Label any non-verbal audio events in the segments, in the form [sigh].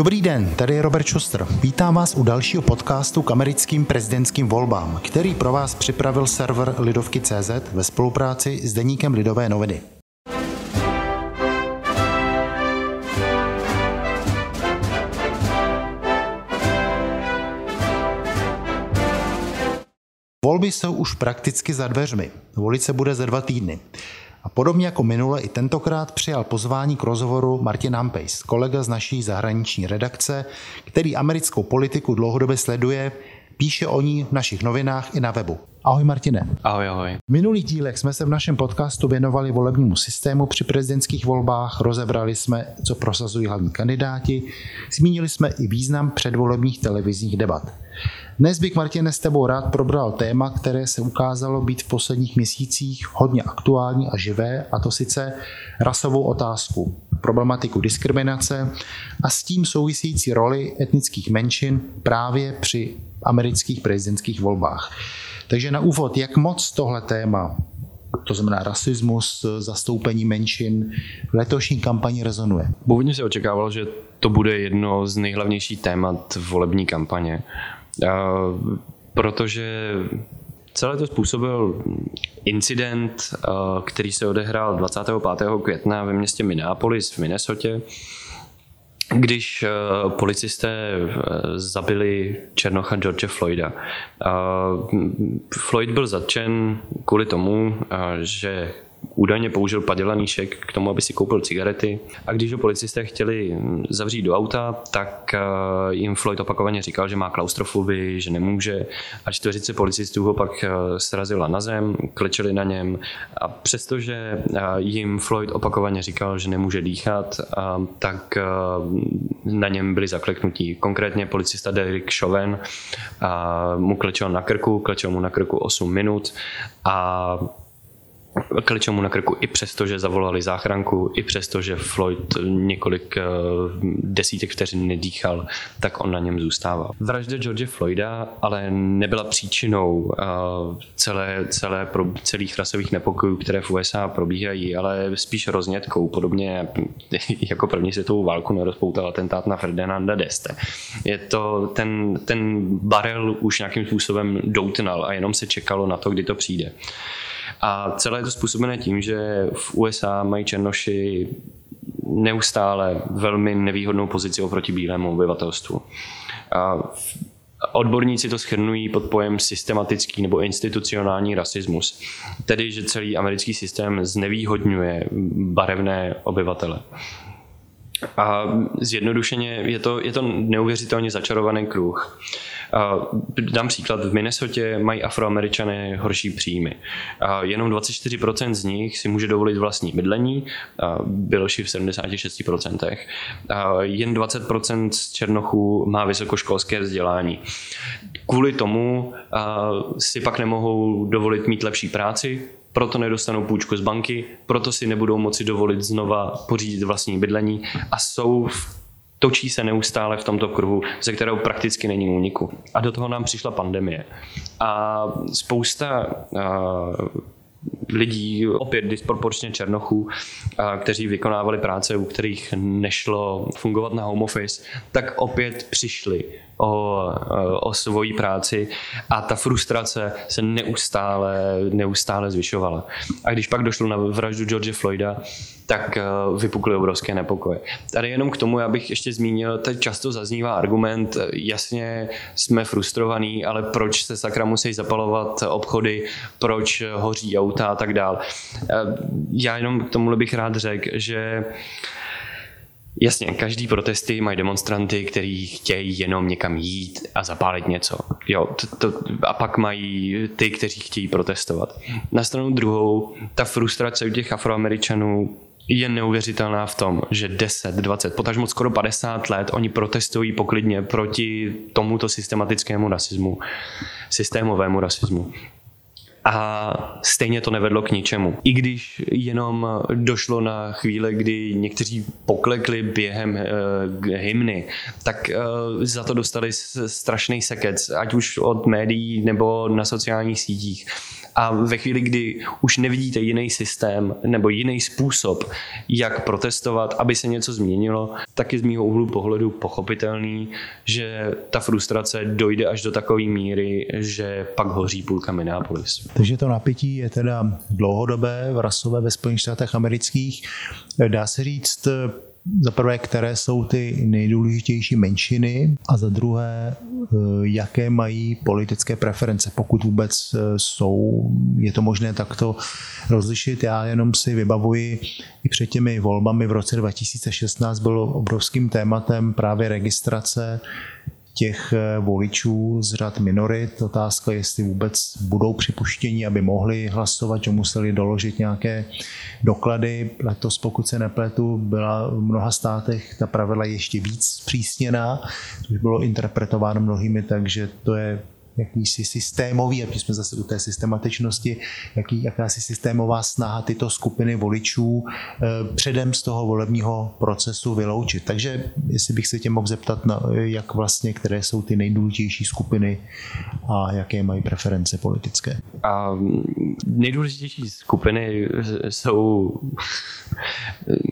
Dobrý den, tady je Robert Schuster. Vítám vás u dalšího podcastu k americkým prezidentským volbám, který pro vás připravil server Lidovky.cz ve spolupráci s deníkem Lidové noviny. Volby jsou už prakticky za dveřmi. Volit se bude za dva týdny. A podobně jako minule i tentokrát přijal pozvání k rozhovoru Martin Hampejs, kolega z naší zahraniční redakce, který americkou politiku dlouhodobě sleduje, píše o ní v našich novinách i na webu. Ahoj Martine. Ahoj, ahoj. V minulých dílech jsme se v našem podcastu věnovali volebnímu systému při prezidentských volbách, rozebrali jsme, co prosazují hlavní kandidáti, zmínili jsme i význam předvolebních televizních debat. Dnes bych, Martine, s tebou rád probral téma, které se ukázalo být v posledních měsících hodně aktuální a živé, a to sice rasovou otázku, problematiku diskriminace a s tím související roli etnických menšin právě při amerických prezidentských volbách. Takže na úvod, jak moc tohle téma, to znamená rasismus, zastoupení menšin, v letošní kampani rezonuje? Původně se očekávalo, že to bude jedno z nejhlavnějších témat volební kampaně, protože celé to způsobil incident, který se odehrál 25. května ve městě Minneapolis v Minnesotě, když policisté zabili Černocha George Floyda. Floyd byl zatčen kvůli tomu, že údajně použil padělaný šek k tomu, aby si koupil cigarety. A když ho policisté chtěli zavřít do auta, tak eh, jim Floyd opakovaně říkal, že má klaustrofobii, že nemůže. A čtveřice policistů ho pak eh, srazila na zem, klečeli na něm. A přestože eh, jim Floyd opakovaně říkal, že nemůže dýchat, tak na něm byli zakleknutí. Konkrétně policista Derek Chauvin mu klečel na krku, klečel mu na krku 8 minut a klečel mu na krku i přesto, že zavolali záchranku, i přesto, že Floyd několik uh, desítek vteřin nedýchal, tak on na něm zůstával. Vražda George Floyda ale nebyla příčinou uh, celé, celé celých rasových nepokojů, které v USA probíhají, ale spíš roznětkou, podobně [laughs] jako první světovou válku nerozpoutal atentát na Ferdinanda Deste. Je to, ten, ten barel už nějakým způsobem doutnal a jenom se čekalo na to, kdy to přijde. A celé je to způsobené tím, že v USA mají černoši neustále velmi nevýhodnou pozici oproti bílému obyvatelstvu. A Odborníci to schrnují pod pojem systematický nebo institucionální rasismus, tedy že celý americký systém znevýhodňuje barevné obyvatele. A zjednodušeně je to, je to neuvěřitelně začarovaný kruh. Dám příklad, v Minnesotě mají afroameričané horší příjmy. Jenom 24% z nich si může dovolit vlastní bydlení, běloši v 76%. Jen 20% z černochů má vysokoškolské vzdělání. Kvůli tomu si pak nemohou dovolit mít lepší práci, proto nedostanou půjčku z banky, proto si nebudou moci dovolit znova pořídit vlastní bydlení a jsou točí se neustále v tomto kruhu, ze kterého prakticky není úniku. A do toho nám přišla pandemie. A spousta lidí, opět disproporčně černochů, kteří vykonávali práce, u kterých nešlo fungovat na home office, tak opět přišli o, o svoji práci a ta frustrace se neustále, neustále zvyšovala. A když pak došlo na vraždu George Floyda, tak eh, vypukly obrovské nepokoje. Tady jenom k tomu, já bych ještě zmínil, teď často zaznívá argument, jasně jsme frustrovaní, ale proč se sakra musí zapalovat obchody, proč hoří auta tak dál. Eh, já jenom k tomu bych rád řekl, že Jasně, každý protesty mají demonstranty, kteří chtějí jenom někam jít a zapálit něco. Jo, to, to, a pak mají ty, kteří chtějí protestovat. Na stranu druhou, ta frustrace u těch afroameričanů je neuvěřitelná v tom, že 10, 20, potažmo skoro 50 let oni protestují poklidně proti tomuto systematickému rasismu, systémovému rasismu. A stejně to nevedlo k ničemu. I když jenom došlo na chvíli, kdy někteří poklekli během uh, hymny, tak uh, za to dostali strašný sekec, ať už od médií nebo na sociálních sítích. A ve chvíli, kdy už nevidíte jiný systém nebo jiný způsob, jak protestovat, aby se něco změnilo, tak je z mého úhlu pohledu pochopitelný, že ta frustrace dojde až do takové míry, že pak hoří půlka Minneapolis. Takže to napětí je teda dlouhodobé, rasové ve Spojených státech amerických. Dá se říct, za prvé, které jsou ty nejdůležitější menšiny a za druhé, eh, jaké mají politické preference, pokud vůbec eh, jsou, je to možné takto rozlišit. Já jenom si vybavuji i před těmi volbami v roce 2016 bylo obrovským tématem právě registrace těch eh, voličů z řad minorit. Otázka, jestli vůbec budou připuštění, aby mohli hlasovat, že museli doložit nějaké doklady. Letos, pokud se nepletu, byla v mnoha státech ta pravidla ještě víc zpřísněná, což bylo interpretováno mnohými, takže to je jakýsi systémový, a jsme zase u té systematičnosti, jaký, jakási systémová snaha tyto skupiny voličů eh, předem z toho volebního procesu vyloučit. Takže jestli bych se tě mohl zeptat, na, jak vlastně, které jsou ty nejdůležitější skupiny a jaké mají preference politické. A nejdůležitější skupiny jsou,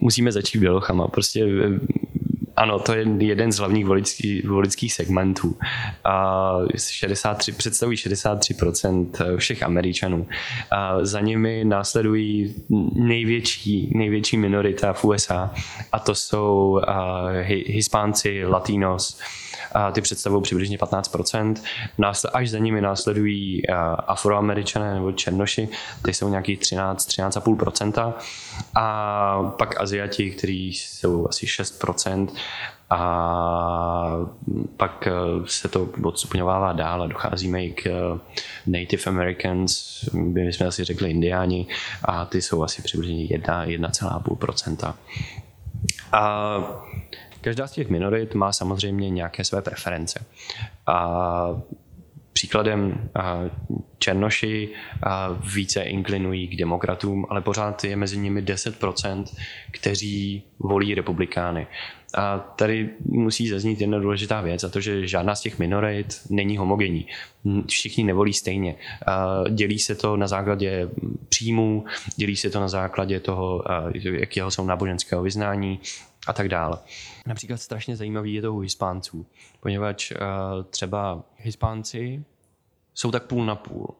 musíme začít bělochama. Prostě ano, to je jeden z hlavních voličský, voličských segmentů. A 63, představují 63% všech Američanů. A za nimi následují největší, největší minorita v USA a to jsou Hispánci, Latinos, a ty představují přibližně 15%. Až za nimi následují afroameričané nebo černoši, ty jsou nějaký 13, 13,5%. A pak Aziati, kteří jsou asi 6%. A pak se to odstupňovává dál a docházíme i k Native Americans, by jsme asi řekli indiáni, a ty jsou asi přibližně 1,5%. A Každá z těch minorit má samozřejmě nějaké své preference. A příkladem Černoši více inklinují k demokratům, ale pořád je mezi nimi 10%, kteří volí republikány. A tady musí zaznít jedna důležitá věc, a to, že žádná z těch minorit není homogenní. Všichni nevolí stejně. Dělí se to na základě příjmů, dělí se to na základě toho, jakého jsou náboženského vyznání, a tak dále. Například strašně zajímavý je to u Hispánců, poněvadž uh, třeba Hispánci jsou tak půl na půl.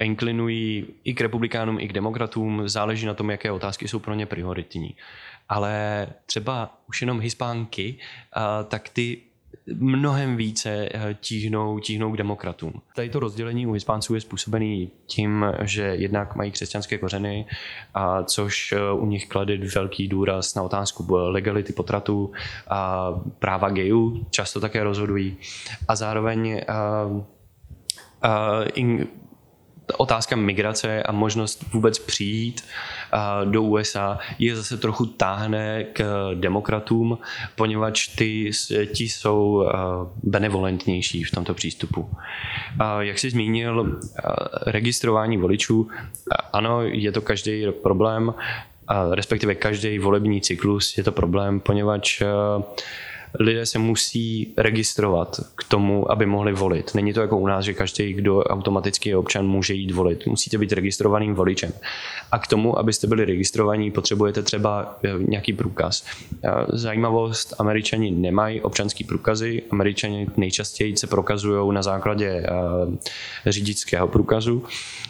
Inklinují i k republikánům, i k demokratům, záleží na tom, jaké otázky jsou pro ně prioritní. Ale třeba už jenom Hispánky, uh, tak ty mnohem více eh, tíhnou, tíhnou k demokratům. Tady to rozdělení u Hispánců je způsobený tím, že jednak mají křesťanské kořeny, a což eh, u nich klade velký důraz na otázku legality potratu a práva gayů, často také rozhodují. A zároveň a, eh, a, in, otázka migrace a možnost vůbec přijít do USA je zase trochu táhne k demokratům, poněvadž ty, ti jsou benevolentnější v tomto přístupu. Jak jsi zmínil, registrování voličů, ano, je to každý problém, respektive každý volební cyklus je to problém, poněvadž lidé se musí registrovat k tomu, aby mohli volit. Není to jako u nás, že každý, kdo automaticky je občan, může jít volit. Musíte být registrovaným voličem. A k tomu, abyste byli registrovaní, potřebujete třeba eh, nějaký průkaz. Eh, zajímavost, američani nemají občanský průkazy, američani nejčastěji se prokazují na základě eh, řidičského průkazu,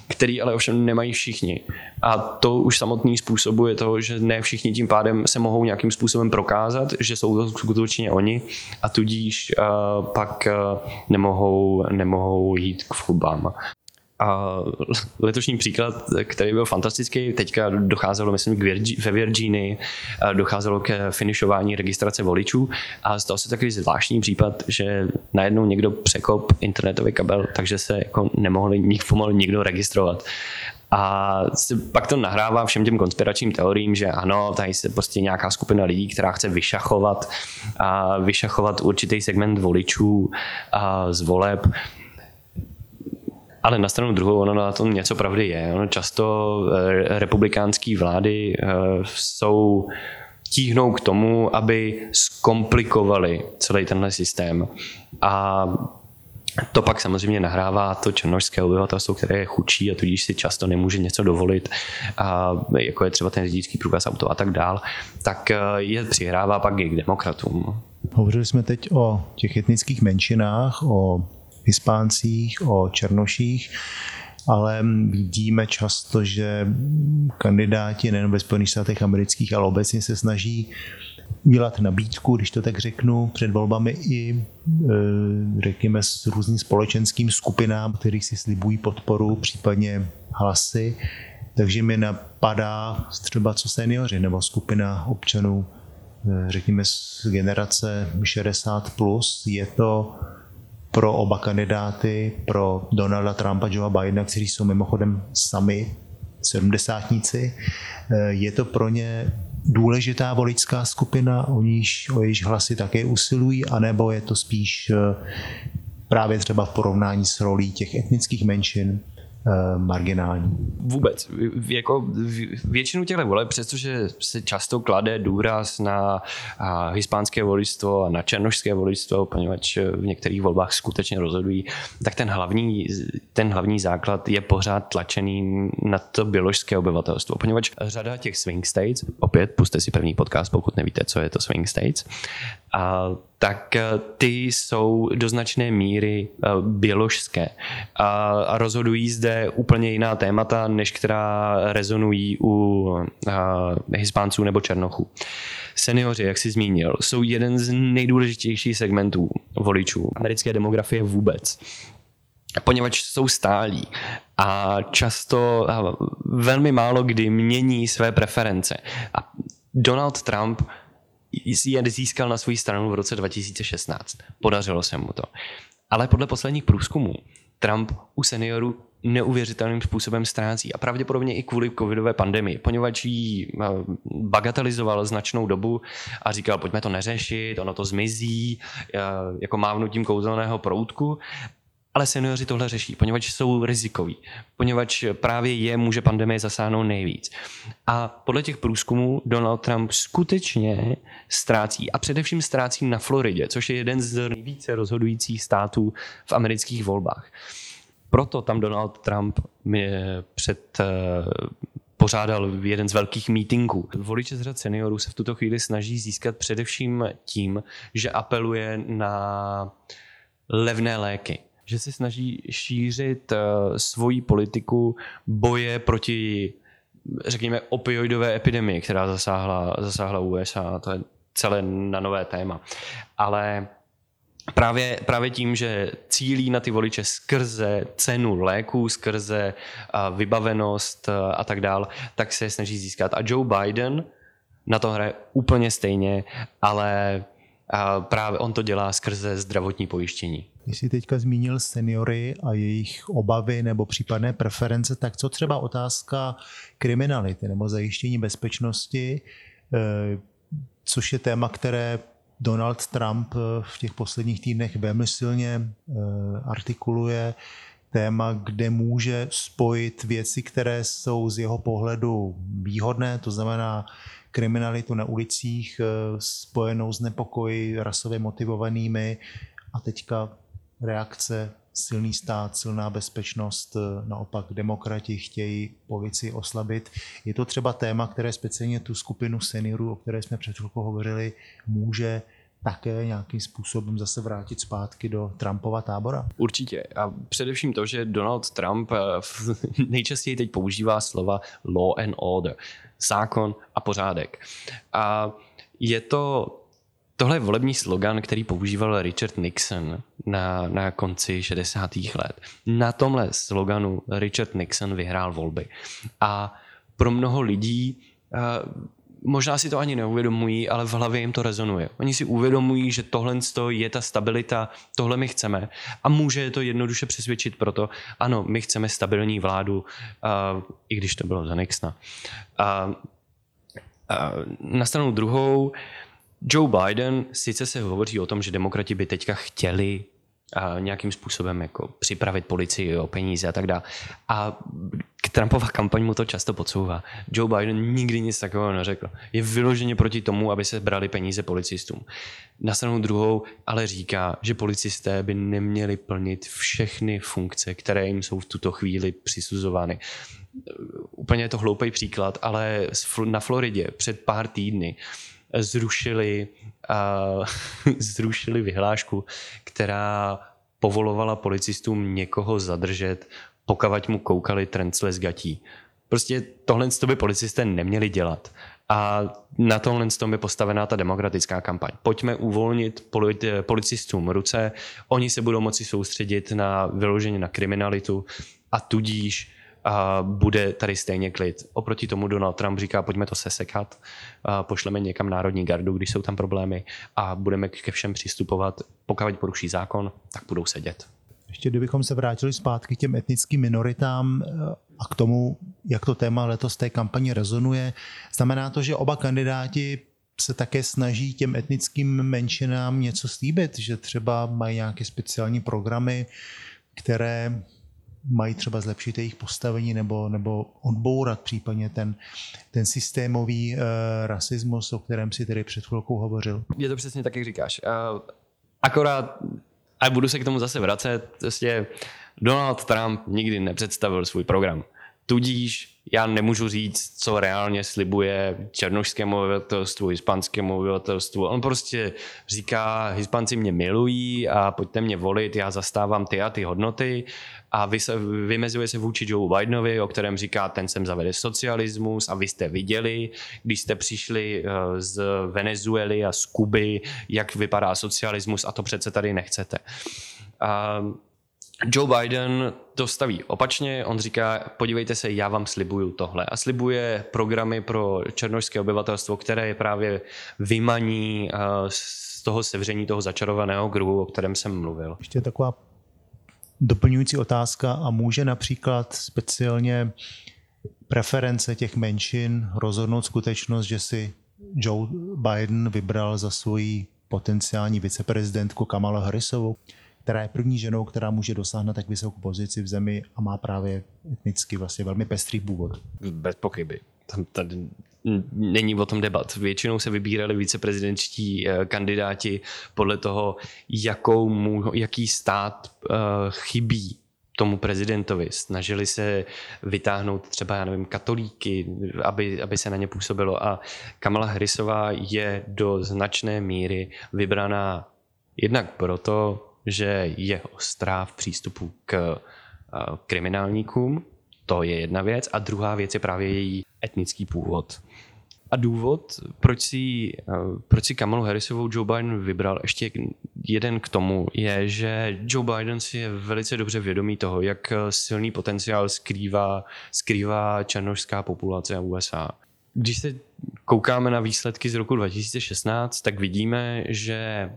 který ale ovšem nemají všichni. A to už samotný způsobuje to, že ne všichni tím pádem se mohou nějakým způsobem prokázat, že jsou to skutečně oni a tudíž uh, pak uh, nemohou, nemohou jít k volbám. A letošní příklad, který byl fantastický, teďka docházelo, myslím, k Virgi- ve Virginii, docházelo k finišování registrace voličů a stalo se takový zvláštní případ, že najednou někdo překop internetový kabel, takže se jako nemohli nik, pomalu nikdo registrovat. A pak to nahrává všem těm konspiračním teoriím, že ano, tady se prostě nějaká skupina lidí, která chce vyšachovat a vyšachovat určitý segment voličů a z voleb. Ale na stranu druhou, ono na tom něco pravdy je. Ono často eh, republikánské vlády eh, jsou tíhnou k tomu, aby zkomplikovali celý tenhle systém. A to pak samozřejmě nahrává to černožské obyvatelstvo, které je chudší a tudíž si často nemůže něco dovolit, a jako je třeba ten řidičský průkaz auto a tak dál, tak eh, je přihrává pak i k demokratům. Hovořili jsme teď o těch etnických menšinách, o hispáncích, o černoších, ale vidíme často, že kandidáti nejen ve Spojených státech amerických, ale obecně se snaží udělat nabídku, když to tak řeknu, před volbami i e, řekněme s různým společenským skupinám, kterých si slibují podporu, případně hlasy. Takže mi napadá třeba co seniori nebo skupina občanů, e, řekněme z generace 60+, plus. je to pro oba kandidáty, pro Donalda Trumpa, Joe Bidena, kteří jsou mimochodem sami sedmdesátníci, e, je to pro ně důležitá voličská skupina, o níž, o jejíž hlasy také usilují, anebo je to spíš eh, právě třeba v porovnání s rolí těch etnických menšin? Eh, marginální. Vůbec. Jako většinu těchto voleb, přestože se často klade důraz na hispánské voličstvo a na černožské voličstvo, poněvadž v některých volbách skutečně rozhodují, tak ten hlavní, ten hlavní základ je pořád tlačený na to běložské obyvatelstvo, poněvadž řada těch swing states, opět puste si první podcast, pokud nevíte, co je to swing states, a tak eh, ty jsou do značné míry eh, běložské a rozhodují zde úplně jiná témata, než která rezonují u eh, Hispánců nebo Černochů. Seniori, jak jsi zmínil, jsou jeden z nejdůležitějších segmentů voličů americké demografie vůbec poněvadž jsou stálí a často velmi málo kdy mění své preference. A Donald Trump je získal na svou stranu v roce 2016. Podařilo se mu to. Ale podle posledních průzkumů Trump u seniorů neuvěřitelným způsobem ztrácí a pravděpodobně i kvůli covidové pandemii, poněvadž ji eh, bagatelizoval značnou dobu a říkal, pojďme to neřešit, ono to zmizí, eh, jako mávnutím kouzelného proutku ale seniori tohle řeší, poněvadž jsou rizikoví, poněvadž právě je může pandemie zasáhnout nejvíc. A podle těch průzkumů Donald Trump skutečně ztrácí a především ztrácí na Floridě, což je jeden z nejvíce rozhodujících států v amerických volbách. Proto tam Donald Trump před eh, pořádal jeden z velkých mítinků. Voliče z řad seniorů se v tuto chvíli snaží získat především tím, že apeluje na levné léky že se snaží šířit uh, svoji politiku boje proti, řekněme, opioidové epidemii, která zasáhla, zasáhla USA. To je celé na nové téma. Ale právě, právě tím, že cílí na ty voliče skrze cenu léků, skrze uh, vybavenost uh, a tak dál, tak se snaží získat. A Joe Biden na to hraje úplně stejně, ale uh, právě on to dělá skrze zdravotní pojištění. Když jsi teďka zmínil seniory a jejich obavy nebo případné preference, tak co třeba otázka kriminality nebo zajištění bezpečnosti, eh, což je téma, které Donald Trump eh, v těch posledních týdnech velmi silně eh, artikuluje, téma, kde může spojit věci, které jsou z jeho pohledu výhodné, to znamená kriminalitu na ulicích spojenou s nepokoji rasově motivovanými a teďka reakce, silný stát, silná bezpečnost, eh, naopak demokrati chtějí policii oslabit. Je to třeba téma, které speciálně tu skupinu seniorů, o které jsme před chvilkou hovořili, může také nějakým způsobem zase vrátit zpátky do Trumpova tábora? Určitě. A především to, že Donald Trump eh, [laughs] nejčastěji teď používá slova law and order, zákon a pořádek. A je to Tohle je volební slogan, který používal Richard Nixon na, na konci 60. let. Na tomhle sloganu Richard Nixon vyhrál volby. A pro mnoho lidí uh, možná si to ani neuvědomují, ale v hlavě jim to rezonuje. Oni si uvědomují, že tohle je ta stabilita, tohle my chceme a může to jednoduše přesvědčit proto, ano, my chceme stabilní vládu, uh, i když to bylo za Nixona. Uh, uh, na stranu druhou, Joe Biden, sice se hovoří o tom, že demokrati by teďka chtěli a nějakým způsobem jako připravit policii o peníze a tak dále. A Trumpova kampaň mu to často podsouvá. Joe Biden nikdy nic takového neřekl. Je vyloženě proti tomu, aby se brali peníze policistům. Na stranu druhou ale říká, že policisté by neměli plnit všechny funkce, které jim jsou v tuto chvíli přisuzovány. Úplně je to hloupý příklad, ale na Floridě před pár týdny zrušili, uh, [laughs] zrušili vyhlášku, která povolovala policistům někoho zadržet, pokud mu koukali trencle z gatí. Prostě tohle to by policisté neměli dělat. A na tomhle tom je postavená ta demokratická kampaň. Pojďme uvolnit policistům ruce, oni se budou moci soustředit na vyloženě na kriminalitu a tudíž a bude tady stejně klid. Oproti tomu Donald Trump říká, pojďme to sesekat, a pošleme někam národní gardu, když jsou tam problémy a budeme ke všem přistupovat. Pokud poruší zákon, tak budou sedět. Ještě kdybychom se vrátili zpátky k těm etnickým minoritám eh, a k tomu, jak to téma letos té kampani rezonuje, znamená to, že oba kandidáti se také snaží těm etnickým menšinám něco slíbit, že třeba mají nějaké speciální programy, které mají třeba zlepšit jejich postavení nebo, nebo odbourat případně ten, ten systémový uh, rasismus, o kterém si tedy před chvilkou hovořil. Je to přesně tak, jak říkáš. Uh, akorát, a budu se k tomu zase vracet, prostě Donald Trump nikdy nepředstavil svůj program. Tudíž já nemůžu říct, co reálně slibuje černošskému obyvatelstvu, hispanskému obyvatelstvu. On prostě říká, Hispanci mě milují a pojďte mě volit, já zastávám ty a ty hodnoty a vy se, vymezuje se vůči Joe Bidenovi, o kterém říká, ten sem zavede socialismus a vy jste viděli, když jste přišli eh, z Venezuely a z Kuby, jak vypadá socialismus a to přece tady nechcete. A Joe Biden to staví opačně, on říká, podívejte se, já vám slibuju tohle. A slibuje programy pro černožské obyvatelstvo, které je právě vymaní eh, z toho sevření toho začarovaného kruhu, o kterém jsem mluvil. Ještě taková doplňující otázka a může například speciálně preference těch menšin rozhodnout skutečnost, že si Joe Biden vybral za svoji potenciální viceprezidentku Kamala Harrisovou, která je první ženou, která může dosáhnout tak vysokou pozici v zemi a má právě etnicky vlastně velmi pestrý původ. Bez pochyby. Tam tady není o tom debat. Většinou se vybírali viceprezidentští eh, kandidáti podle toho, jakou mu, jaký stát uh, chybí tomu prezidentovi. Snažili se vytáhnout třeba, já nevím, katolíky, aby, aby se na ně působilo. A Kamala Harrisová je do značné míry vybraná jednak proto, že je ostrá v přístupu k uh, kriminálníkům, to je jedna věc. A druhá věc je právě její etnický původ. A důvod, proč si, eh, proč si Kamalu Harrisovou Joe Biden vybral, ještě jeden k tomu, je, že Joe Biden si je velice dobře vědomý toho, jak silný potenciál skrývá, skrývá černožská populace USA. Když se koukáme na výsledky z roku 2016, tak vidíme, že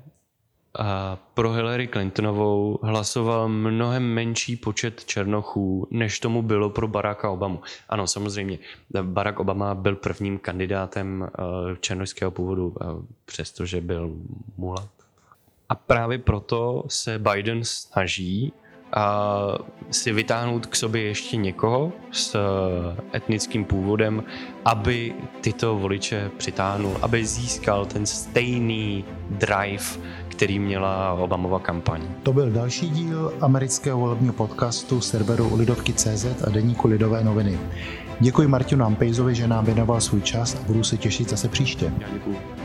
a pro Hillary Clintonovou hlasoval mnohem menší počet černochů, než tomu bylo pro Baracka Obamu. Ano, samozřejmě, Barack Obama byl prvním kandidátem eh, černožského původu, eh, přestože byl mulat. A právě proto se Biden snaží a si vytáhnout k sobě ještě někoho s eh, etnickým původem, aby tyto voliče přitáhnul, aby získal ten stejný drive, který měla Obamova kampaň. To byl další díl amerického volebního podcastu serveru Lidovky.cz a deníku Lidové noviny. Děkuji Martinu Ampejzovi, že nám věnoval svůj čas a budu se těšit zase příště. Já děkuji.